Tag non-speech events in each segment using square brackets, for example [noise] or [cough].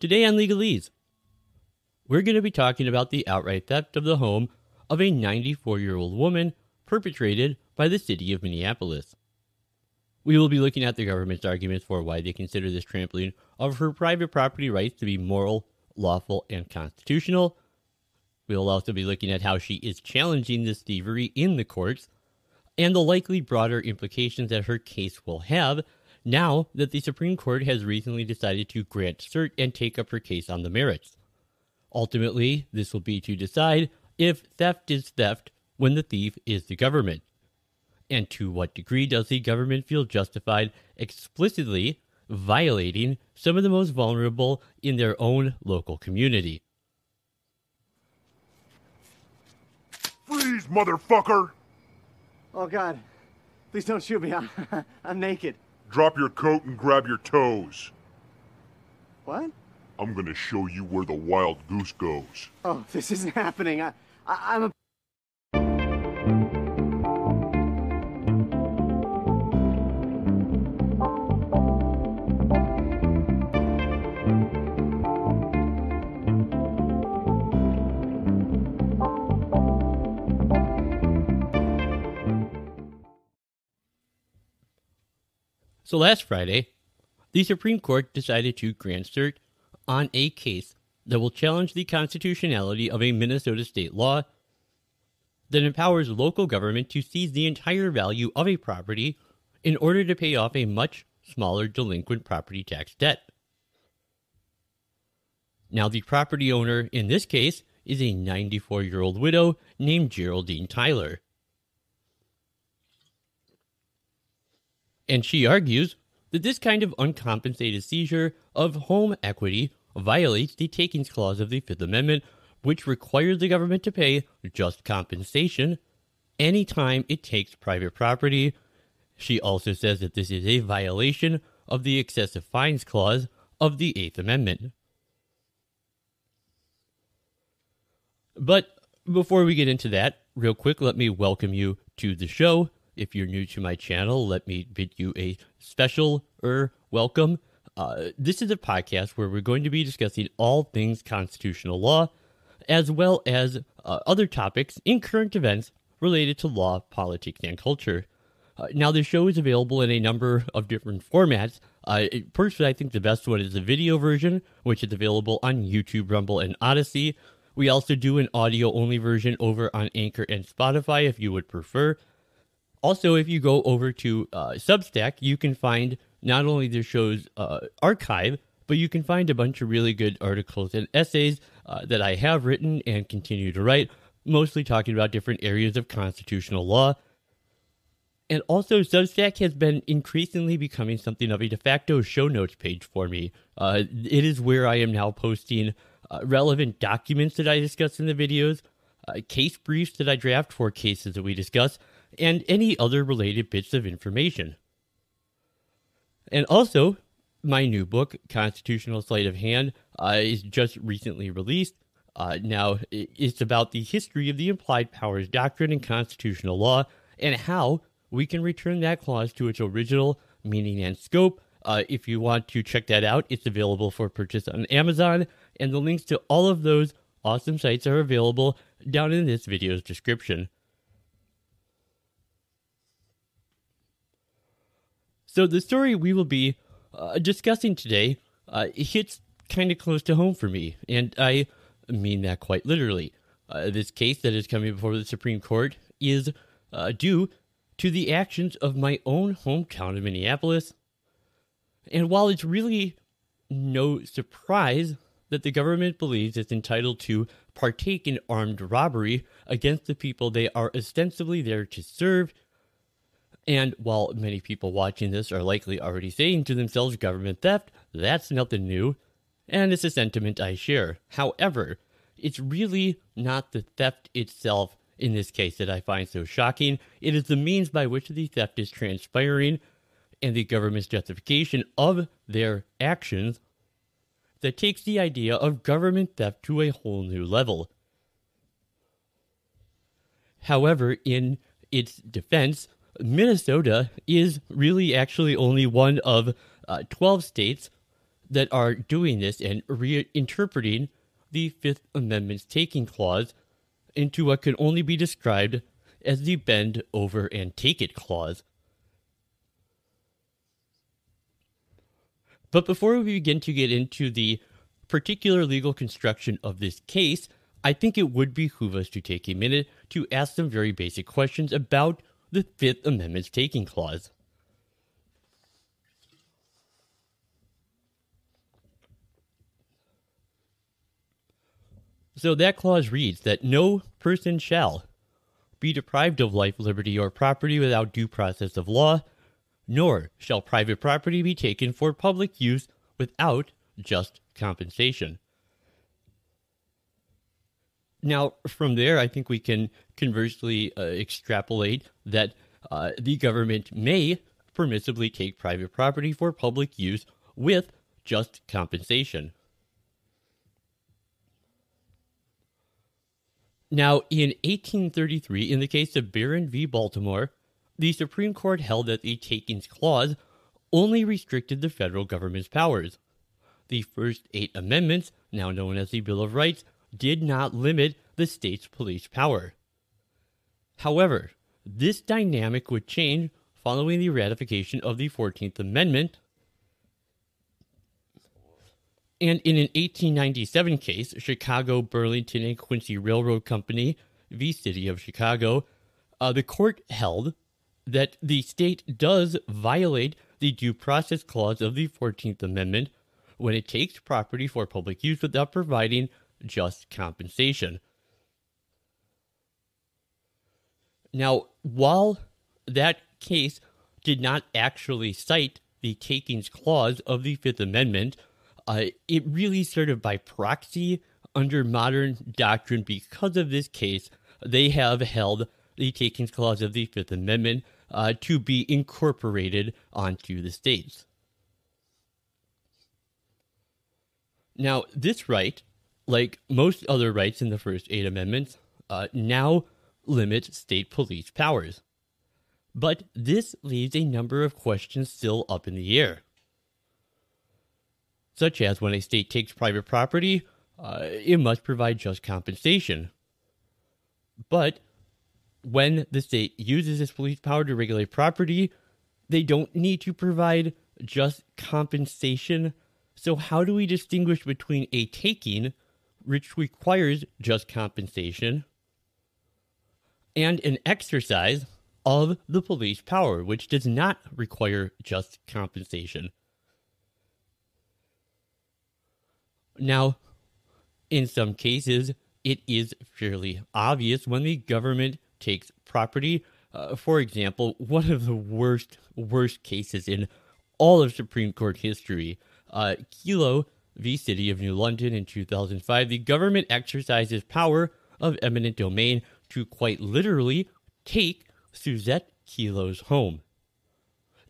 Today on Legalese, we're going to be talking about the outright theft of the home of a 94 year old woman perpetrated by the city of Minneapolis. We will be looking at the government's arguments for why they consider this trampling of her private property rights to be moral, lawful, and constitutional. We will also be looking at how she is challenging this thievery in the courts and the likely broader implications that her case will have now that the Supreme Court has recently decided to grant cert and take up her case on the merits. Ultimately, this will be to decide if theft is theft when the thief is the government. And to what degree does the government feel justified explicitly violating some of the most vulnerable in their own local community? Freeze, motherfucker! Oh God, please don't shoot me. I'm, [laughs] I'm naked. Drop your coat and grab your toes. What? I'm gonna show you where the wild goose goes. Oh, this isn't happening. I, I I'm a. So last Friday, the Supreme Court decided to grant cert on a case that will challenge the constitutionality of a Minnesota state law that empowers local government to seize the entire value of a property in order to pay off a much smaller delinquent property tax debt. Now, the property owner in this case is a 94 year old widow named Geraldine Tyler. And she argues that this kind of uncompensated seizure of home equity violates the takings clause of the Fifth Amendment, which requires the government to pay just compensation anytime it takes private property. She also says that this is a violation of the excessive fines clause of the Eighth Amendment. But before we get into that, real quick, let me welcome you to the show. If you're new to my channel, let me bid you a special er welcome. Uh, this is a podcast where we're going to be discussing all things constitutional law, as well as uh, other topics in current events related to law, politics, and culture. Uh, now, the show is available in a number of different formats. Uh, personally, I think the best one is the video version, which is available on YouTube, Rumble, and Odysee. We also do an audio only version over on Anchor and Spotify if you would prefer. Also, if you go over to uh, Substack, you can find not only the show's uh, archive, but you can find a bunch of really good articles and essays uh, that I have written and continue to write, mostly talking about different areas of constitutional law. And also, Substack has been increasingly becoming something of a de facto show notes page for me. Uh, it is where I am now posting uh, relevant documents that I discuss in the videos, uh, case briefs that I draft for cases that we discuss, and any other related bits of information. And also, my new book, Constitutional Sleight of Hand, uh, is just recently released. Uh, now, it's about the history of the implied powers doctrine in constitutional law and how we can return that clause to its original meaning and scope. Uh, if you want to check that out, it's available for purchase on Amazon, and the links to all of those awesome sites are available down in this video's description. So the story we will be uh, discussing today uh, hits kind of close to home for me, and I mean that quite literally. Uh, this case that is coming before the Supreme Court is uh, due to the actions of my own hometown of Minneapolis. And while it's really no surprise that the government believes it's entitled to partake in armed robbery against the people they are ostensibly there to serve, and while many people watching this are likely already saying to themselves government theft, that's nothing new, and it's a sentiment I share. However, it's really not the theft itself in this case that I find so shocking. It is the means by which the theft is transpiring and the government's justification of their actions that takes the idea of government theft to a whole new level. However, in its defense, Minnesota is really actually only one of uh, 12 states that are doing this and reinterpreting the Fifth Amendment's taking clause into what can only be described as the bend over and take it clause. But before we begin to get into the particular legal construction of this case, I think it would behoove us to take a minute to ask some very basic questions about the Fifth Amendment's taking clause. So that clause reads that no person shall be deprived of life, liberty, or property without due process of law, nor shall private property be taken for public use without just compensation. Now, from there, I think we can conversely uh, extrapolate that uh, the government may permissibly take private property for public use with just compensation. Now, in 1833, in the case of Barron v. Baltimore, the Supreme Court held that the Takings Clause only restricted the federal government's powers. The first eight amendments, now known as the Bill of Rights, did not limit the state's police power. However, this dynamic would change following the ratification of the 14th Amendment and in an 1897 case, Chicago, Burlington, and Quincy Railroad Company v. City of Chicago, uh, the court held that the state does violate the Due Process Clause of the 14th Amendment when it takes property for public use without providing just compensation. Now, while that case did not actually cite the takings clause of the Fifth Amendment, uh, it really sort of by proxy under modern doctrine because of this case they have held the takings clause of the fifth amendment uh, to be incorporated onto the states now this right like most other rights in the first eight amendments uh, now limits state police powers but this leaves a number of questions still up in the air such as when a state takes private property, uh, it must provide just compensation. But when the state uses its police power to regulate property, they don't need to provide just compensation. So, how do we distinguish between a taking, which requires just compensation, and an exercise of the police power, which does not require just compensation? Now, in some cases, it is fairly obvious when the government takes property. Uh, for example, one of the worst, worst cases in all of Supreme Court history, uh, Kelo v. City of New London in 2005, the government exercises power of eminent domain to quite literally take Suzette Kelo's home.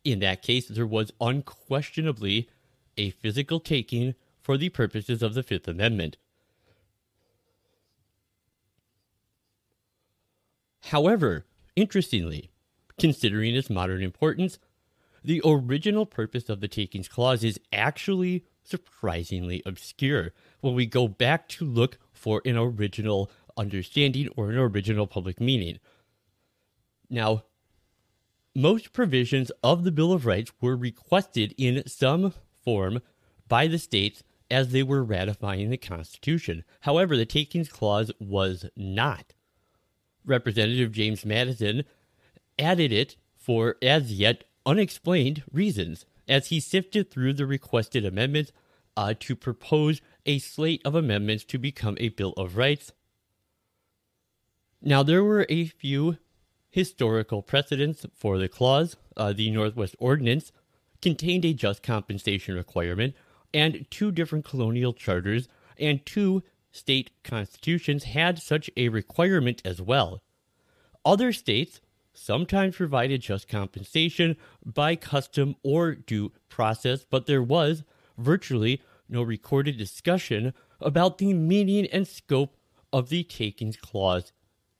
In that case, there was unquestionably a physical taking for the purposes of the Fifth Amendment. However, interestingly, considering its modern importance, the original purpose of the Takings Clause is actually surprisingly obscure when we go back to look for an original understanding or an original public meaning. Now, most provisions of the Bill of Rights were requested in some form by the states as they were ratifying the Constitution. However, the Takings Clause was not. Representative James Madison added it for as yet unexplained reasons as he sifted through the requested amendments uh, to propose a slate of amendments to become a Bill of Rights. Now, there were a few historical precedents for the clause. Uh, the Northwest Ordinance contained a just compensation requirement, and two different colonial charters and two state constitutions had such a requirement as well. Other states sometimes provided just compensation by custom or due process, but there was virtually no recorded discussion about the meaning and scope of the takings clause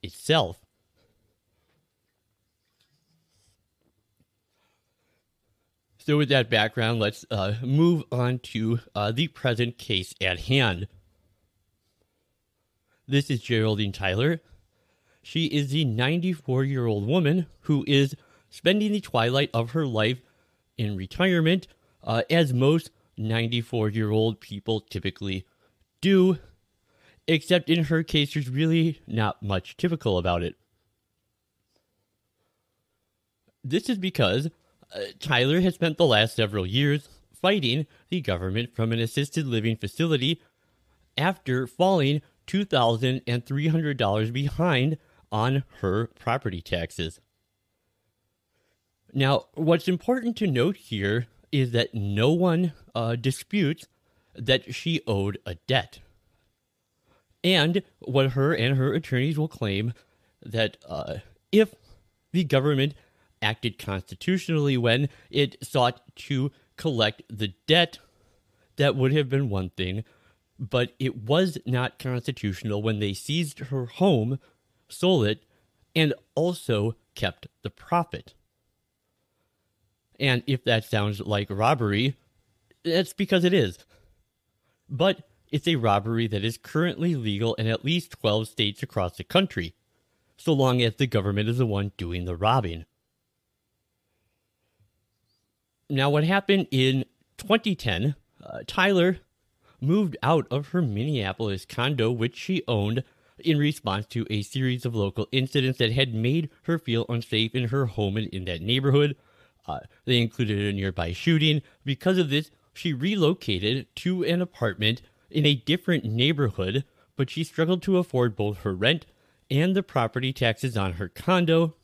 itself. So, with that background, let's uh, move on to uh, the present case at hand. This is Geraldine Tyler. She is the 94 year old woman who is spending the twilight of her life in retirement, uh, as most 94 year old people typically do, except in her case, there's really not much typical about it. This is because uh, Tyler has spent the last several years fighting the government from an assisted living facility after falling $2,300 behind on her property taxes. Now, what's important to note here is that no one uh, disputes that she owed a debt. And what her and her attorneys will claim that uh, if the government acted constitutionally when it sought to collect the debt, that would have been one thing, but it was not constitutional when they seized her home, sold it, and also kept the profit. And if that sounds like robbery, that's because it is. But it's a robbery that is currently legal in at least 12 states across the country, so long as the government is the one doing the robbing. Now, what happened in 2010, uh, Tyler moved out of her Minneapolis condo, which she owned, in response to a series of local incidents that had made her feel unsafe in her home and in that neighborhood. Uh, they included a nearby shooting. Because of this, she relocated to an apartment in a different neighborhood, but she struggled to afford both her rent and the property taxes on her condo.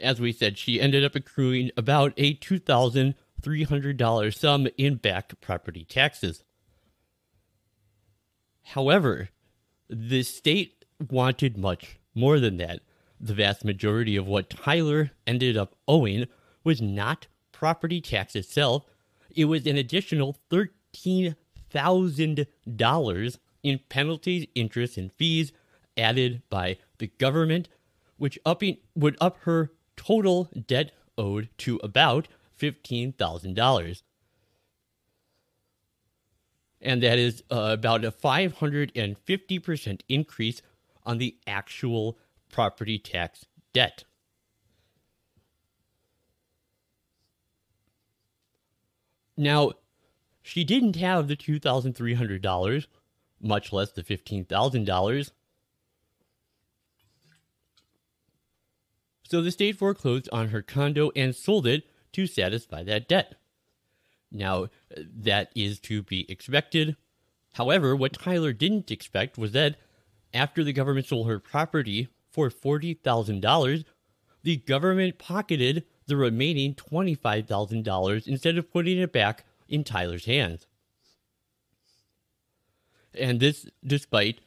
As we said, she ended up accruing about a $2,300 sum in back property taxes. However, the state wanted much more than that. The vast majority of what Tyler ended up owing was not property tax itself, it was an additional $13,000 in penalties, interest, and fees added by the government, which upping, would up her total debt owed to about $15,000. And that is uh, about a 550% increase on the actual property tax debt. Now, she didn't have the $2,300, much less the $15,000. So the state foreclosed on her condo and sold it to satisfy that debt. Now, uh, that is to be expected. However, what Tyler didn't expect was that after the government sold her property for $40,000, the government pocketed the remaining $25,000 instead of putting it back in Tyler's hands. And this despite,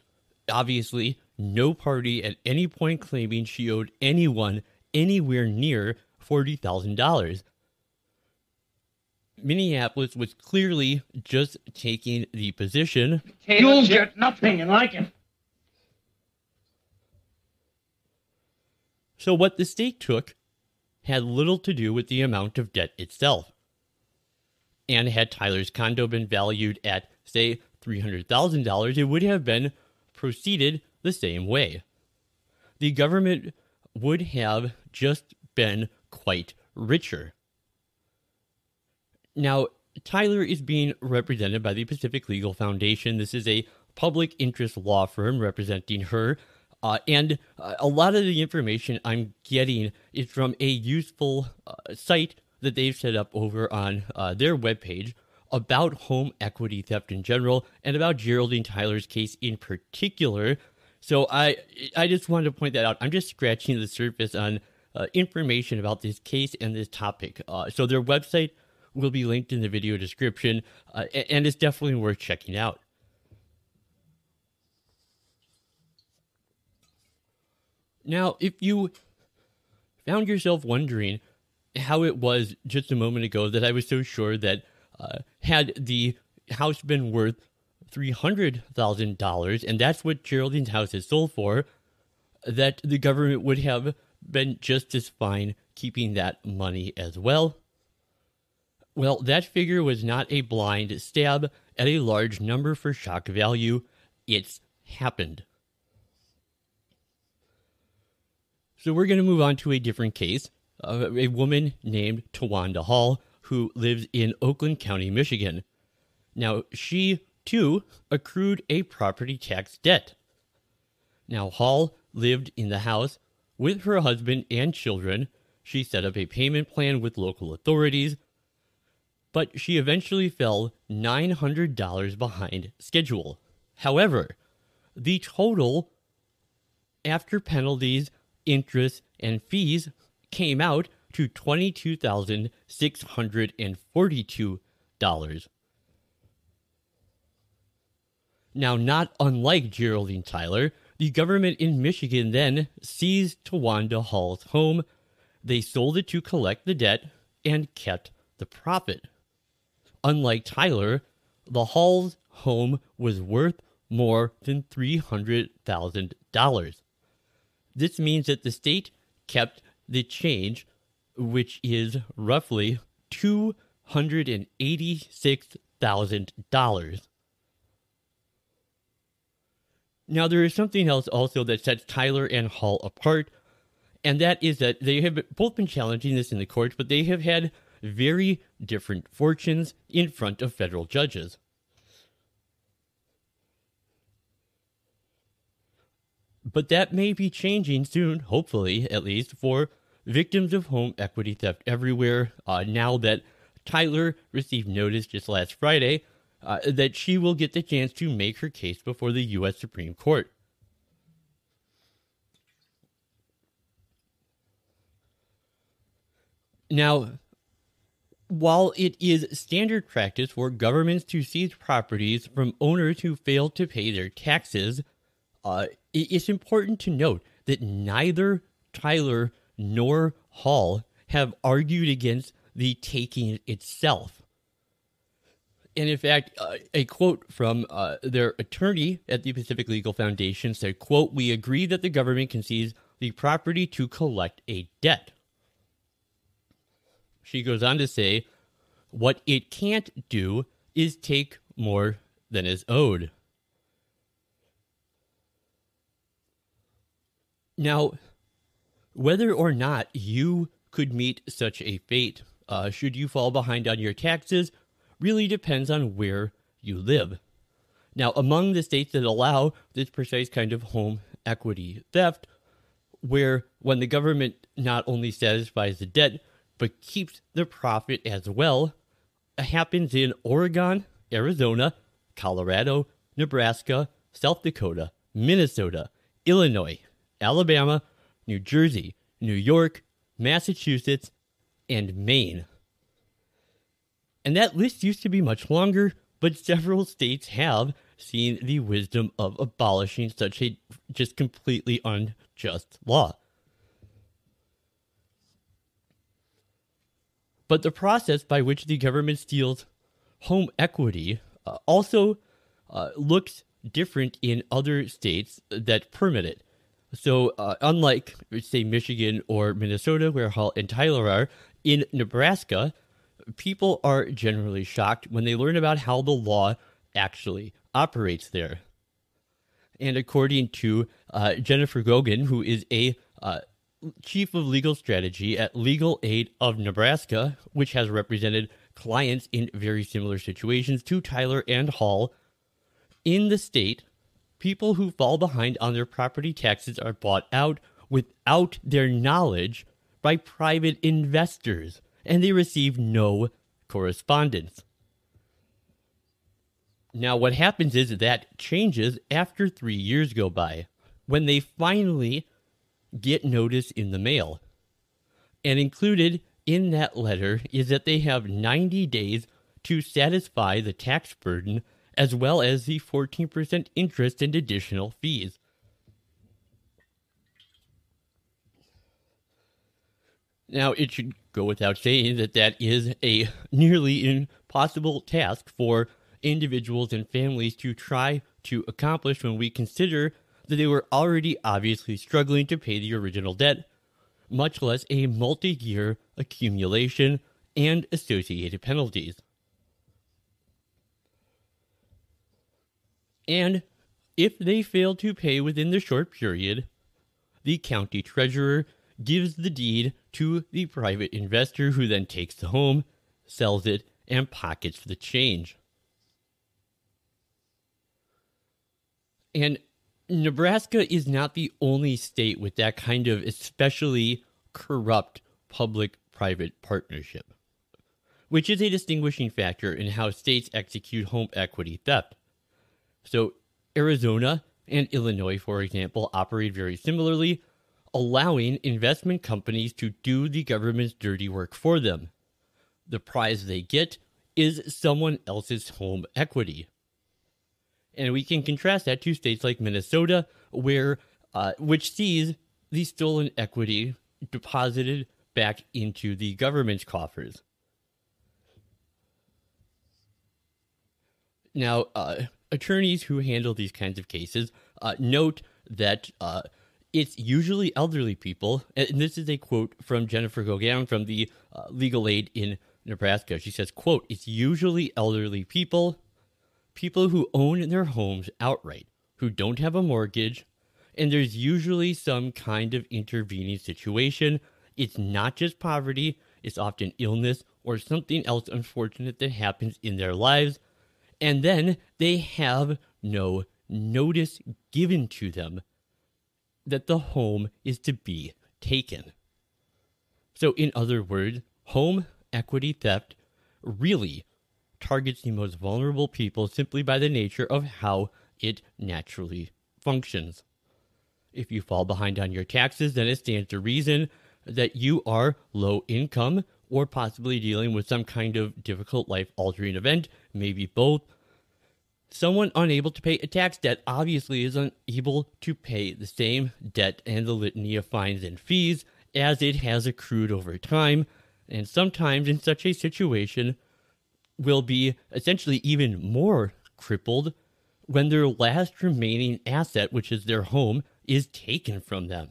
obviously, no party at any point claiming she owed anyone anywhere near $40,000. Minneapolis was clearly just taking the position. You'll get nothing like it. So, what the state took had little to do with the amount of debt itself. And had Tyler's condo been valued at, say, $300,000, it would have been proceeded the same way. The government would have just been quite richer. Now, Tyler is being represented by the Pacific Legal Foundation. This is a public interest law firm representing her uh, and uh, a lot of the information I'm getting is from a useful uh, site that they've set up over on uh, their webpage about home equity theft in general and about Geraldine Tyler's case in particular. So I I just wanted to point that out. I'm just scratching the surface on uh, information about this case and this topic. Uh, so their website will be linked in the video description, and it's definitely worth checking out. Now, if you found yourself wondering how it was just a moment ago that I was so sure that uh, had the house been worth $300,000, and that's what Geraldine's house is sold for, that the government would have been just as fine keeping that money as well. Well, that figure was not a blind stab at a large number for shock value. It's happened. So we're going to move on to a different case. Uh, a woman named Tawanda Hall who lives in Oakland County, Michigan. Now, she too accrued a property tax debt. Now, Hall lived in the house with her husband and children. She set up a payment plan with local authorities, but she eventually fell $900 behind schedule. However, the total after penalties, interest, and fees came out to $22,642. Now, not unlike Geraldine Tyler, the government in Michigan then seized Tawanda Hall's home. They sold it to collect the debt and kept the profit. Unlike Tyler, the Hall's home was worth more than $300,000. This means that the state kept the change, which is roughly $286,000. Now, there is something else also that sets Tyler and Hall apart, and that is that they have both been challenging this in the courts, but they have had very different fortunes in front of federal judges. But that may be changing soon, hopefully, at least, for victims of home equity theft everywhere. Uh, now that Tyler received notice just last Friday uh, that she will get the chance to make her case before the U.S. Supreme Court. Now, while it is standard practice for governments to seize properties from owners who fail to pay their taxes, uh, it's important to note that neither Tyler nor Hall have argued against the taking itself. And in fact, uh, a quote from uh, their attorney at the Pacific Legal Foundation said, quote, we agree that the government can seize the property to collect a debt. She goes on to say, what it can't do is take more than is owed. Now, whether or not you could meet such a fate, uh, should you fall behind on your taxes, really depends on where you live. Now, among the states that allow this precise kind of home equity theft, where when the government not only satisfies the debt, but keeps the profit as well, happens in Oregon, Arizona, Colorado, Nebraska, South Dakota, Minnesota, Illinois, Alabama, New Jersey, New York, Massachusetts, and Maine. And that list used to be much longer, but several states have seen the wisdom of abolishing such a just completely unjust law. But the process by which the government steals home equity uh, also uh, looks different in other states that permit it. So, uh, unlike, say, Michigan or Minnesota, where Hall and Tyler are, in Nebraska, people are generally shocked when they learn about how the law actually operates there. And according to uh, Jennifer Gaughan, who is a uh, chief of legal strategy at Legal Aid of Nebraska, which has represented clients in very similar situations to Tyler and Hall, in the state, people who fall behind on their property taxes are bought out without their knowledge by private investors and they receive no correspondence. Now, what happens is that changes after three years go by when they finally get notice in the mail. And included in that letter is that they have 90 days to satisfy the tax burden as well as the 14% interest and additional fees. Now, it should go without saying that that is a nearly impossible task for individuals and families to try to accomplish when we consider that they were already obviously struggling to pay the original debt, much less a multi year accumulation and associated penalties. And if they fail to pay within the short period, the county treasurer gives the deed to the private investor who then takes the home, sells it, and pockets the change. And Nebraska is not the only state with that kind of especially corrupt public private partnership, which is a distinguishing factor in how states execute home equity theft. So, Arizona and Illinois, for example, operate very similarly, allowing investment companies to do the government's dirty work for them. The prize they get is someone else's home equity. And we can contrast that to states like Minnesota, where uh, which sees the stolen equity deposited back into the government's coffers. Now, uh, attorneys who handle these kinds of cases uh, note that uh, it's usually elderly people, and this is a quote from Jennifer Gaughan from the uh, legal aid in Nebraska. She says, "quote It's usually elderly people, people who own their homes outright, who don't have a mortgage, and there's usually some kind of intervening situation. It's not just poverty; it's often illness or something else unfortunate that happens in their lives." and then they have no notice given to them that the home is to be taken. So, in other words, home equity theft really targets the most vulnerable people simply by the nature of how it naturally functions. If you fall behind on your taxes, then it stands to reason that you are low income or possibly dealing with some kind of difficult life altering event, maybe both. Someone unable to pay a tax debt obviously is unable to pay the same debt and the litany of fines and fees as it has accrued over time, and sometimes in such a situation will be essentially even more crippled when their last remaining asset, which is their home, is taken from them.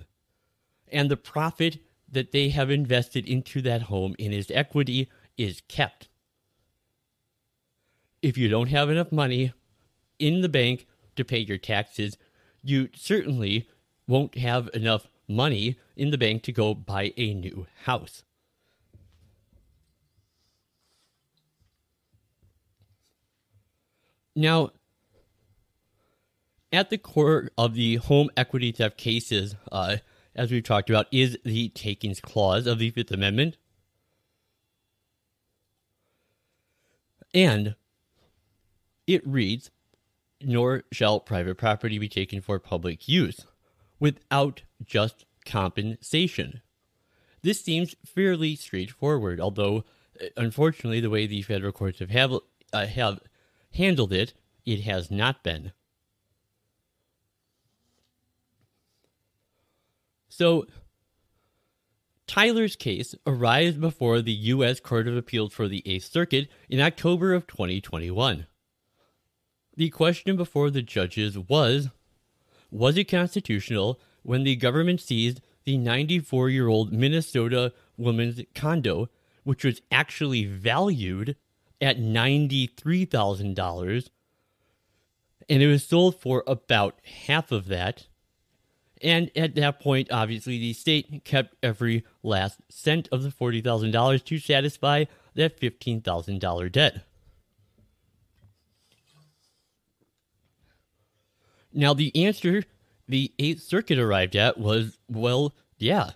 And the profit that they have invested into that home in its equity is kept. If you don't have enough money in the bank to pay your taxes, you certainly won't have enough money in the bank to go buy a new house. Now, at the core of the home equity theft cases, uh, as we've talked about, is the takings clause of the Fifth Amendment. And it reads Nor shall private property be taken for public use without just compensation. This seems fairly straightforward, although, uh, unfortunately, the way the federal courts have, have, uh, have handled it, it has not been. So, Tyler's case arrived before the U.S. Court of Appeals for the Eighth Circuit in October of 2021. The question before the judges was Was it constitutional when the government seized the 94 year old Minnesota woman's condo, which was actually valued at $93,000? And it was sold for about half of that. And at that point, obviously, the state kept every last cent of the $40,000 to satisfy that $15,000 debt. Now, the answer the Eighth Circuit arrived at was well, yeah.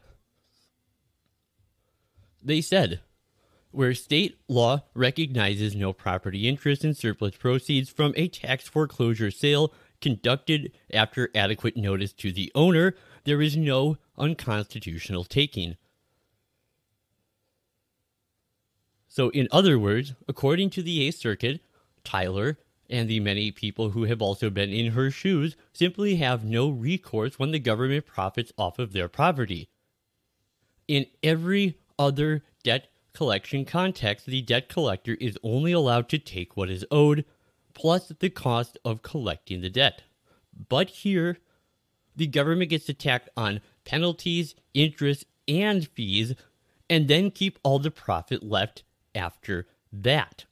They said, where state law recognizes no property interest in surplus proceeds from a tax foreclosure sale conducted after adequate notice to the owner, there is no unconstitutional taking. So, in other words, according to the Eighth Circuit, Tyler and the many people who have also been in her shoes simply have no recourse when the government profits off of their property. In every other debt collection context, the debt collector is only allowed to take what is owed, plus the cost of collecting the debt. But here, the government gets to tack on penalties, interest, and fees, and then keep all the profit left after that.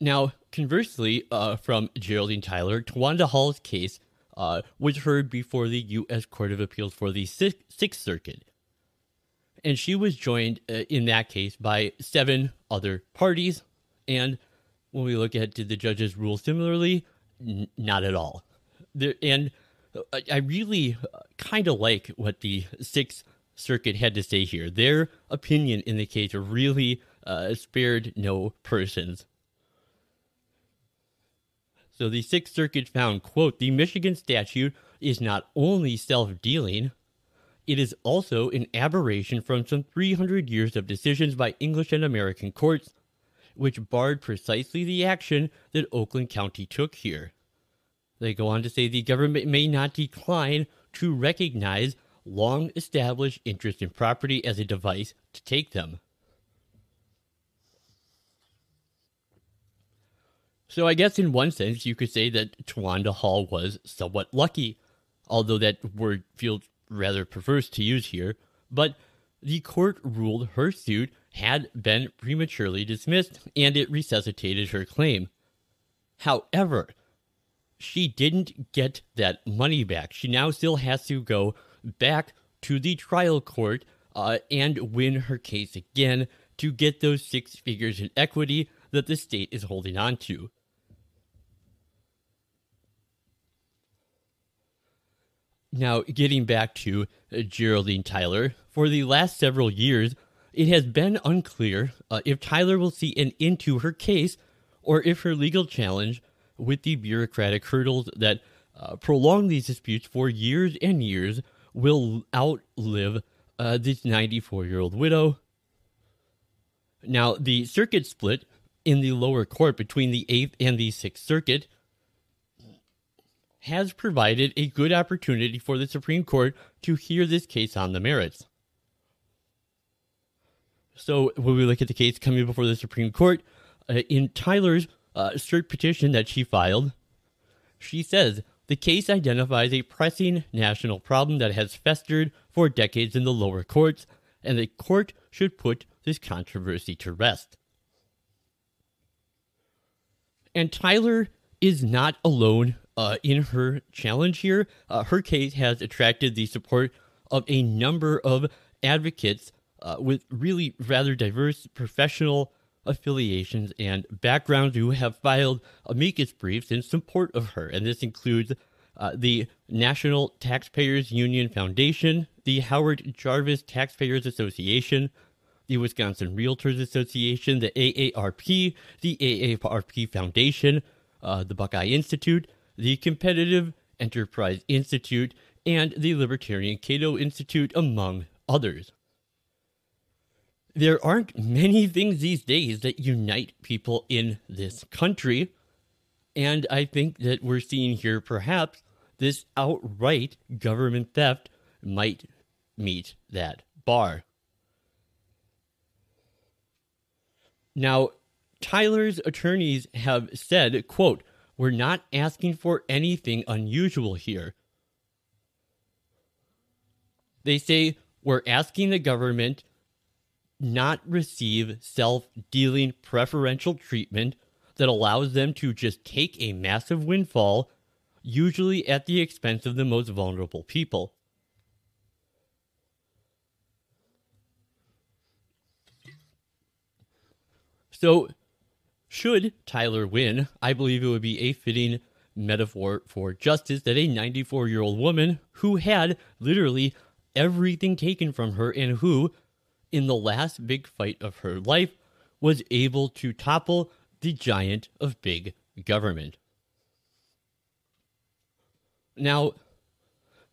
Now, conversely, uh, from Geraldine Tyler, Tawanda Hall's case uh, was heard before the U.S. Court of Appeals for the Sixth Circuit. And she was joined uh, in that case by seven other parties. And when we look at did the judges rule similarly, N- not at all. There, and uh, I really uh, kind of like what the Sixth Circuit had to say here. Their opinion in the case really uh, spared no persons. So the Sixth Circuit found, quote, the Michigan statute is not only self-dealing, it is also an aberration from some 300 years of decisions by English and American courts, which barred precisely the action that Oakland County took here. They go on to say the government may not decline to recognize long established interest in property as a device to take them. So I guess in one sense you could say that Tawanda Hall was somewhat lucky, although that word feels rather perverse to use here. But the court ruled her suit had been prematurely dismissed and it resuscitated her claim. However, she didn't get that money back. She now still has to go back to the trial court uh, and win her case again to get those six figures in equity that the state is holding on to. Now, getting back to uh, Geraldine Tyler, for the last several years, it has been unclear uh, if Tyler will see an end to her case or if her legal challenge with the bureaucratic hurdles that uh, prolong these disputes for years and years will outlive uh, this 94 year old widow. Now, the circuit split in the lower court between the 8th and the 6th Circuit has provided a good opportunity for the Supreme Court to hear this case on the merits. So, when we look at the case coming before the Supreme Court, uh, in Tyler's uh, cert petition that she filed, she says the case identifies a pressing national problem that has festered for decades in the lower courts, and the court should put this controversy to rest. And Tyler is not alone uh, in her challenge here. Uh, her case has attracted the support of a number of advocates uh, with really rather diverse professional affiliations and backgrounds who have filed amicus briefs in support of her. And this includes uh, the National Taxpayers Union Foundation, the Howard Jarvis Taxpayers Association, the Wisconsin Realtors Association, the AARP, the AARP Foundation, uh, the Buckeye Institute, the Competitive Enterprise Institute, and the Libertarian Cato Institute, among others. There aren't many things these days that unite people in this country, and I think that we're seeing here perhaps this outright government theft might meet that bar. Now, Tyler's attorneys have said, quote, we're not asking for anything unusual here. They say we're asking the government not receive self dealing preferential treatment that allows them to just take a massive windfall, usually at the expense of the most vulnerable people. So, should Tyler win, I believe it would be a fitting metaphor for justice that a 94 year old woman who had literally everything taken from her and who, in the last big fight of her life, was able to topple the giant of big government. Now,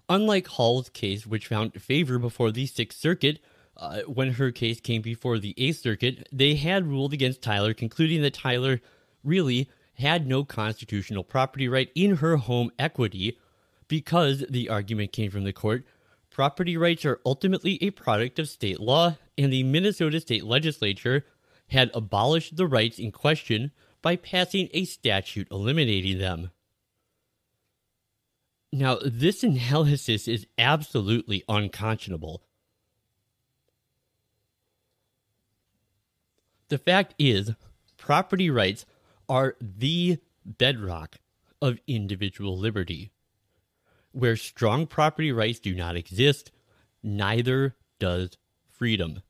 unlike Hall's case, which found favor before the Sixth Circuit, uh, when her case came before the Eighth Circuit, they had ruled against Tyler, concluding that Tyler really had no constitutional property right in her home equity because the argument came from the court. Property rights are ultimately a product of state law, and the Minnesota state legislature had abolished the rights in question by passing a statute eliminating them. Now, this analysis is absolutely unconscionable The fact is, property rights are the bedrock of individual liberty. Where strong property rights do not exist, neither does freedom.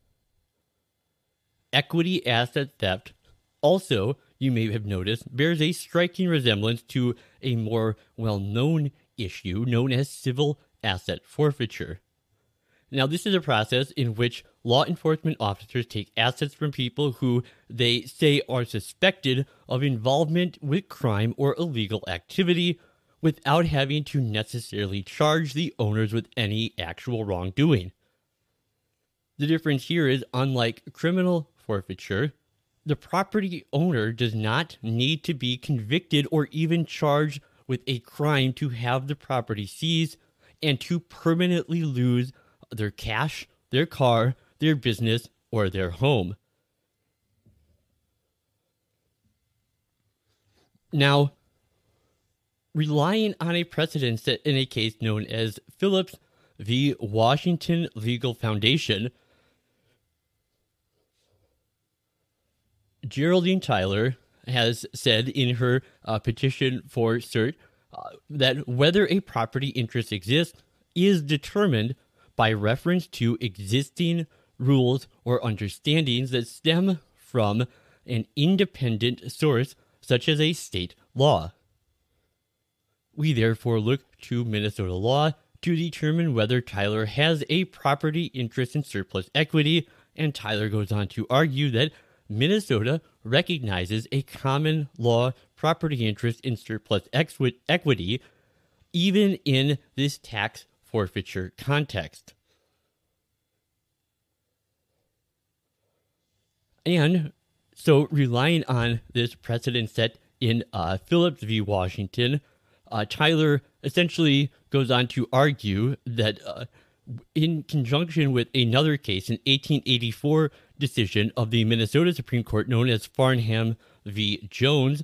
Equity asset theft also, you may have noticed, bears a striking resemblance to a more well known issue known as civil asset forfeiture. Now, this is a process in which law enforcement officers take assets from people who they say are suspected of involvement with crime or illegal activity without having to necessarily charge the owners with any actual wrongdoing. The difference here is unlike criminal forfeiture, the property owner does not need to be convicted or even charged with a crime to have the property seized and to permanently lose their cash, their car, their business, or their home. Now, relying on a precedent set in a case known as Phillips v. Washington Legal Foundation, Geraldine Tyler has said in her uh, petition for cert uh, that whether a property interest exists is determined by reference to existing rules or understandings that stem from an independent source, such as a state law. We therefore look to Minnesota law to determine whether Tyler has a property interest in surplus equity, and Tyler goes on to argue that Minnesota recognizes a common law property interest in surplus equity, even in this tax forfeiture context. And so, relying on this precedent set in uh, Phillips v. Washington, uh, Tyler essentially goes on to argue that uh, in conjunction with another case, an 1884 decision of the Minnesota Supreme Court known as Farnham v. Jones,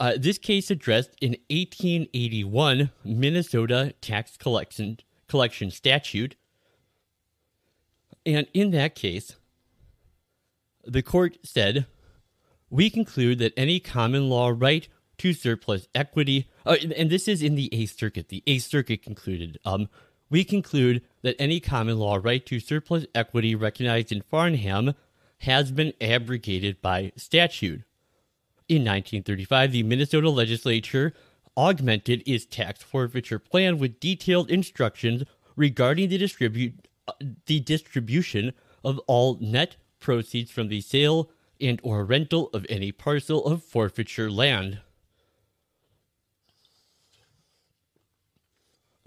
uh, this case addressed an 1881 Minnesota tax collection collection statute. And in that case, the court said, We conclude that any common law right to surplus equity, uh, and this is in the Eighth Circuit. The Eighth Circuit concluded, um, we conclude that any common law right to surplus equity recognized in Farnham has been abrogated by statute. In 1935, the Minnesota legislature augmented its tax forfeiture plan with detailed instructions regarding the, distribute, uh, the distribution of all net proceeds from the sale and or rental of any parcel of forfeiture land.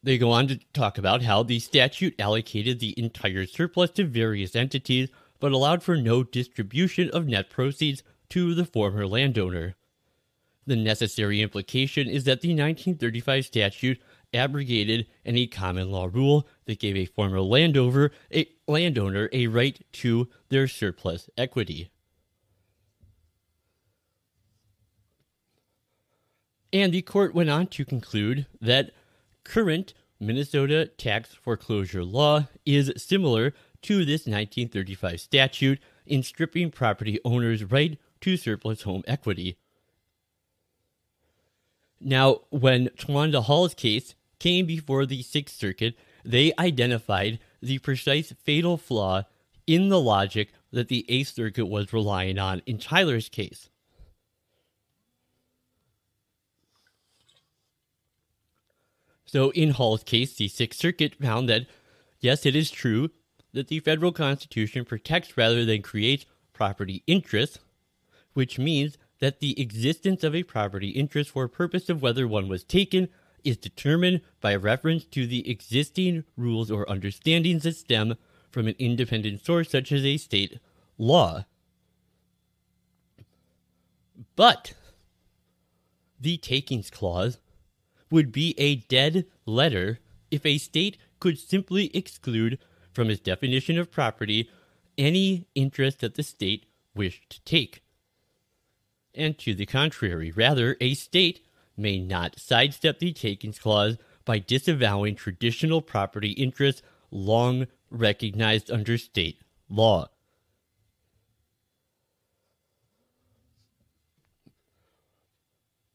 They go on to talk about how the statute allocated the entire surplus to various entities, but allowed for no distribution of net proceeds to the former landowner. The necessary implication is that the 1935 statute abrogated any common law rule that gave a former landowner a, landowner a right to their surplus equity. And the court went on to conclude that current Minnesota tax foreclosure law is similar to this 1935 statute in stripping property owners' right to surplus home equity. Now, when Tawanda Hall's case came before the Sixth Circuit, they identified the precise fatal flaw in the logic that the Eighth Circuit was relying on in Tyler's case. So, in Hall's case, the Sixth Circuit found that, yes, it is true that the federal Constitution protects rather than creates property interests, which means that the existence of a property interest for purpose of whether one was taken is determined by reference to the existing rules or understandings that stem from an independent source such as a state law. But the takings clause would be a dead letter if a state could simply exclude from its definition of property any interest that the state wished to take. And to the contrary, rather, a state may not sidestep the takings clause by disavowing traditional property interests long recognized under state law.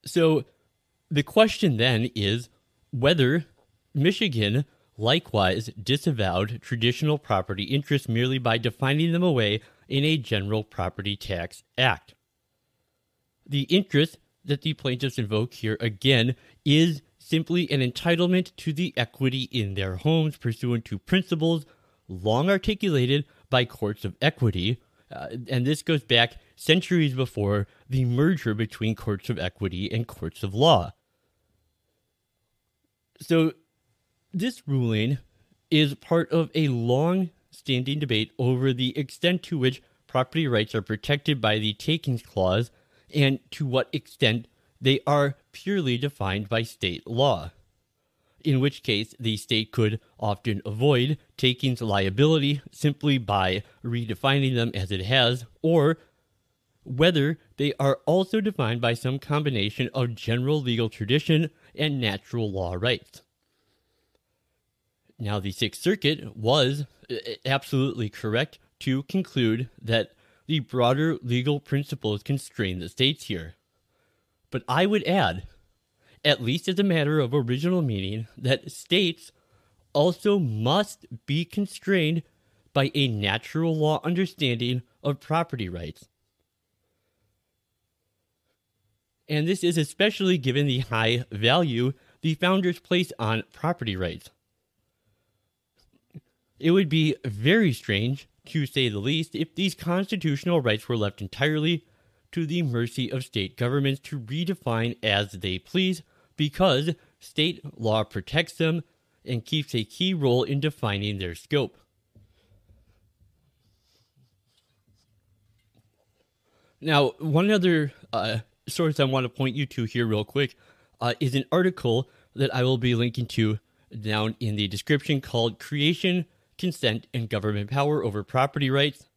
So the question then is whether Michigan likewise disavowed traditional property interests merely by defining them away in a general property tax act. The interest that the plaintiffs invoke here again is simply an entitlement to the equity in their homes pursuant to principles long articulated by courts of equity. Uh, and this goes back centuries before the merger between courts of equity and courts of law. So, this ruling is part of a long standing debate over the extent to which property rights are protected by the Takings Clause and to what extent they are purely defined by state law. In which case, the state could often avoid takings liability simply by redefining them as it has, or whether they are also defined by some combination of general legal tradition and natural law rights. Now, the Sixth Circuit was uh, absolutely correct to conclude that the broader legal principles constrain the states here. But I would add, at least as a matter of original meaning, that states also must be constrained by a natural law understanding of property rights. And this is especially given the high value the founders placed on property rights. It would be very strange, to say the least, if these constitutional rights were left entirely to the mercy of state governments to redefine as they please, because state law protects them and keeps a key role in defining their scope. Now, one other uh, source I want to point you to here, real quick, uh, is an article that I will be linking to down in the description called Creation consent, and government power over property rights.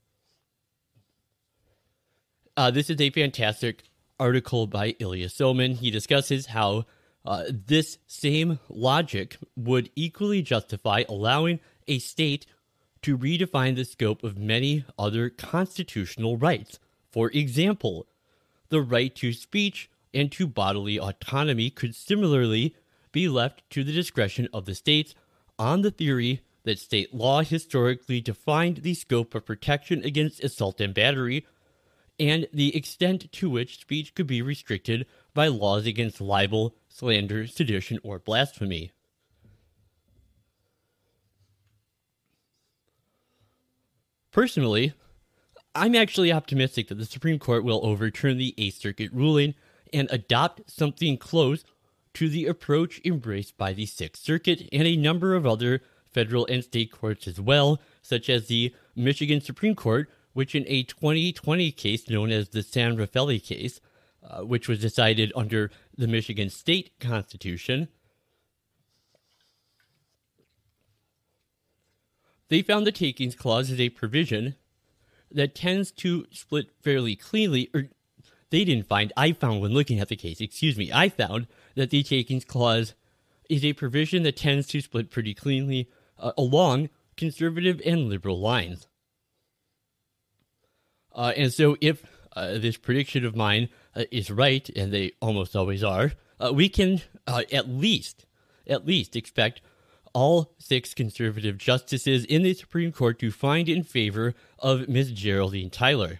Uh, this is a fantastic article by Ilya Somin. He discusses how uh, this same logic would equally justify allowing a state to redefine the scope of many other constitutional rights. For example, the right to speech and to bodily autonomy could similarly be left to the discretion of the states on the theory that state law historically defined the scope of protection against assault and battery, and the extent to which speech could be restricted by laws against libel, slander, sedition, or blasphemy. Personally, I'm actually optimistic that the Supreme Court will overturn the Eighth Circuit ruling and adopt something close to the approach embraced by the Sixth Circuit and a number of other federal and state courts as well, such as the Michigan Supreme Court, which in a 2020 case known as the San Rafaeli case, uh, which was decided under the Michigan State Constitution, they found the Takings Clause is a provision that tends to split fairly cleanly, or they didn't find, I found when looking at the case, excuse me, I found that the Takings Clause is a provision that tends to split pretty cleanly uh, along conservative and liberal lines. Uh, and so, if uh, this prediction of mine uh, is right, and they almost always are, uh, we can uh, at least, at least expect all six conservative justices in the Supreme Court to find in favor of Ms. Geraldine Tyler.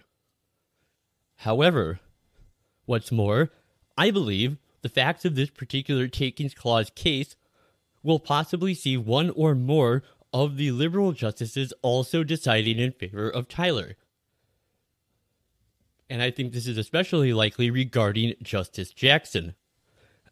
However, what's more, I believe the facts of this particular Takings Clause case will possibly see one or more of the liberal justices also deciding in favor of Tyler. And I think this is especially likely regarding Justice Jackson.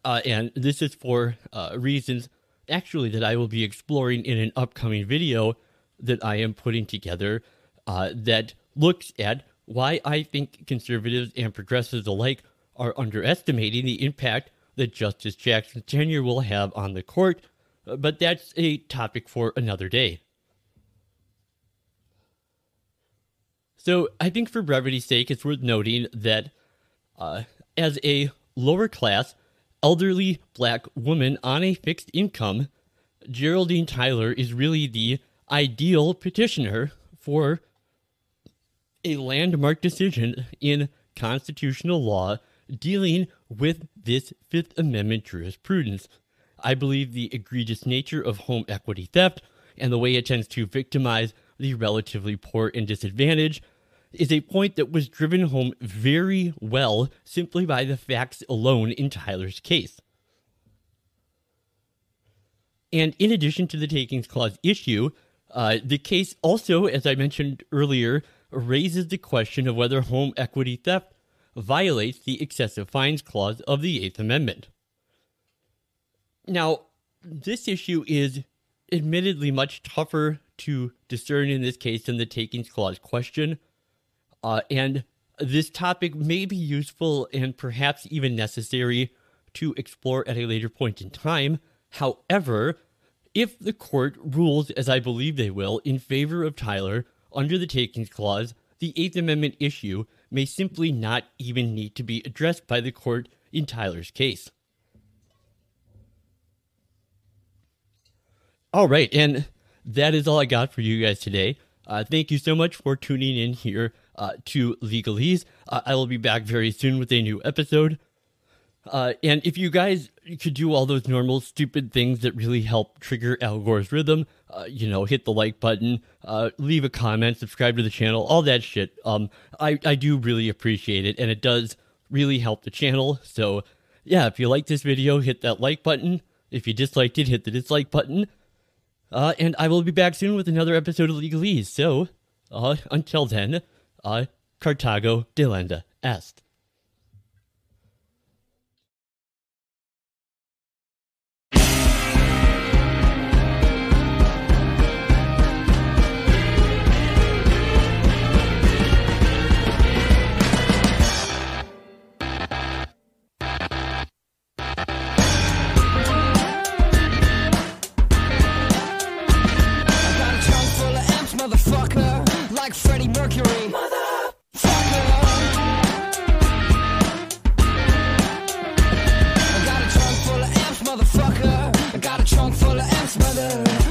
Uh, and this is for uh, reasons actually that I will be exploring in an upcoming video that I am putting together uh, that looks at why I think conservatives and progressives alike are underestimating the impact that Justice Jackson's tenure will have on the court but that's a topic for another day. So I think for brevity's sake, it's worth noting that uh, as a lower class, elderly black woman on a fixed income, Geraldine Tyler is really the ideal petitioner for a landmark decision in constitutional law dealing with this Fifth Amendment jurisprudence. I believe the egregious nature of home equity theft and the way it tends to victimize the relatively poor and disadvantaged is a point that was driven home very well simply by the facts alone in Tyler's case. And in addition to the Takings Clause issue, uh, the case also, as I mentioned earlier, raises the question of whether home equity theft violates the excessive fines clause of the Eighth Amendment. Now, this issue is admittedly much tougher to discern in this case than the Takings Clause question, uh, and this topic may be useful and perhaps even necessary to explore at a later point in time. However, if the court rules, as I believe they will, in favor of Tyler under the Takings Clause, the Eighth Amendment issue may simply not even need to be addressed by the court in Tyler's case. All right, and that is all I got for you guys today. Uh, thank you so much for tuning in here uh, to Legalese. Uh, I will be back very soon with a new episode. Uh, and if you guys could do all those normal stupid things that really help trigger Al Gore's rhythm, uh, you know, hit the like button, uh, leave a comment, subscribe to the channel, all that shit. Um, I, I do really appreciate it, and it does really help the channel. So, yeah, if you like this video, hit that like button. If you disliked it, hit the dislike button. Uh, and I will be back soon with another episode of Legalese. So, uh, until then, uh, Carthago delenda est. Mercury. Mother. I got a trunk full of amps, motherfucker. I got a trunk full of amps, mother.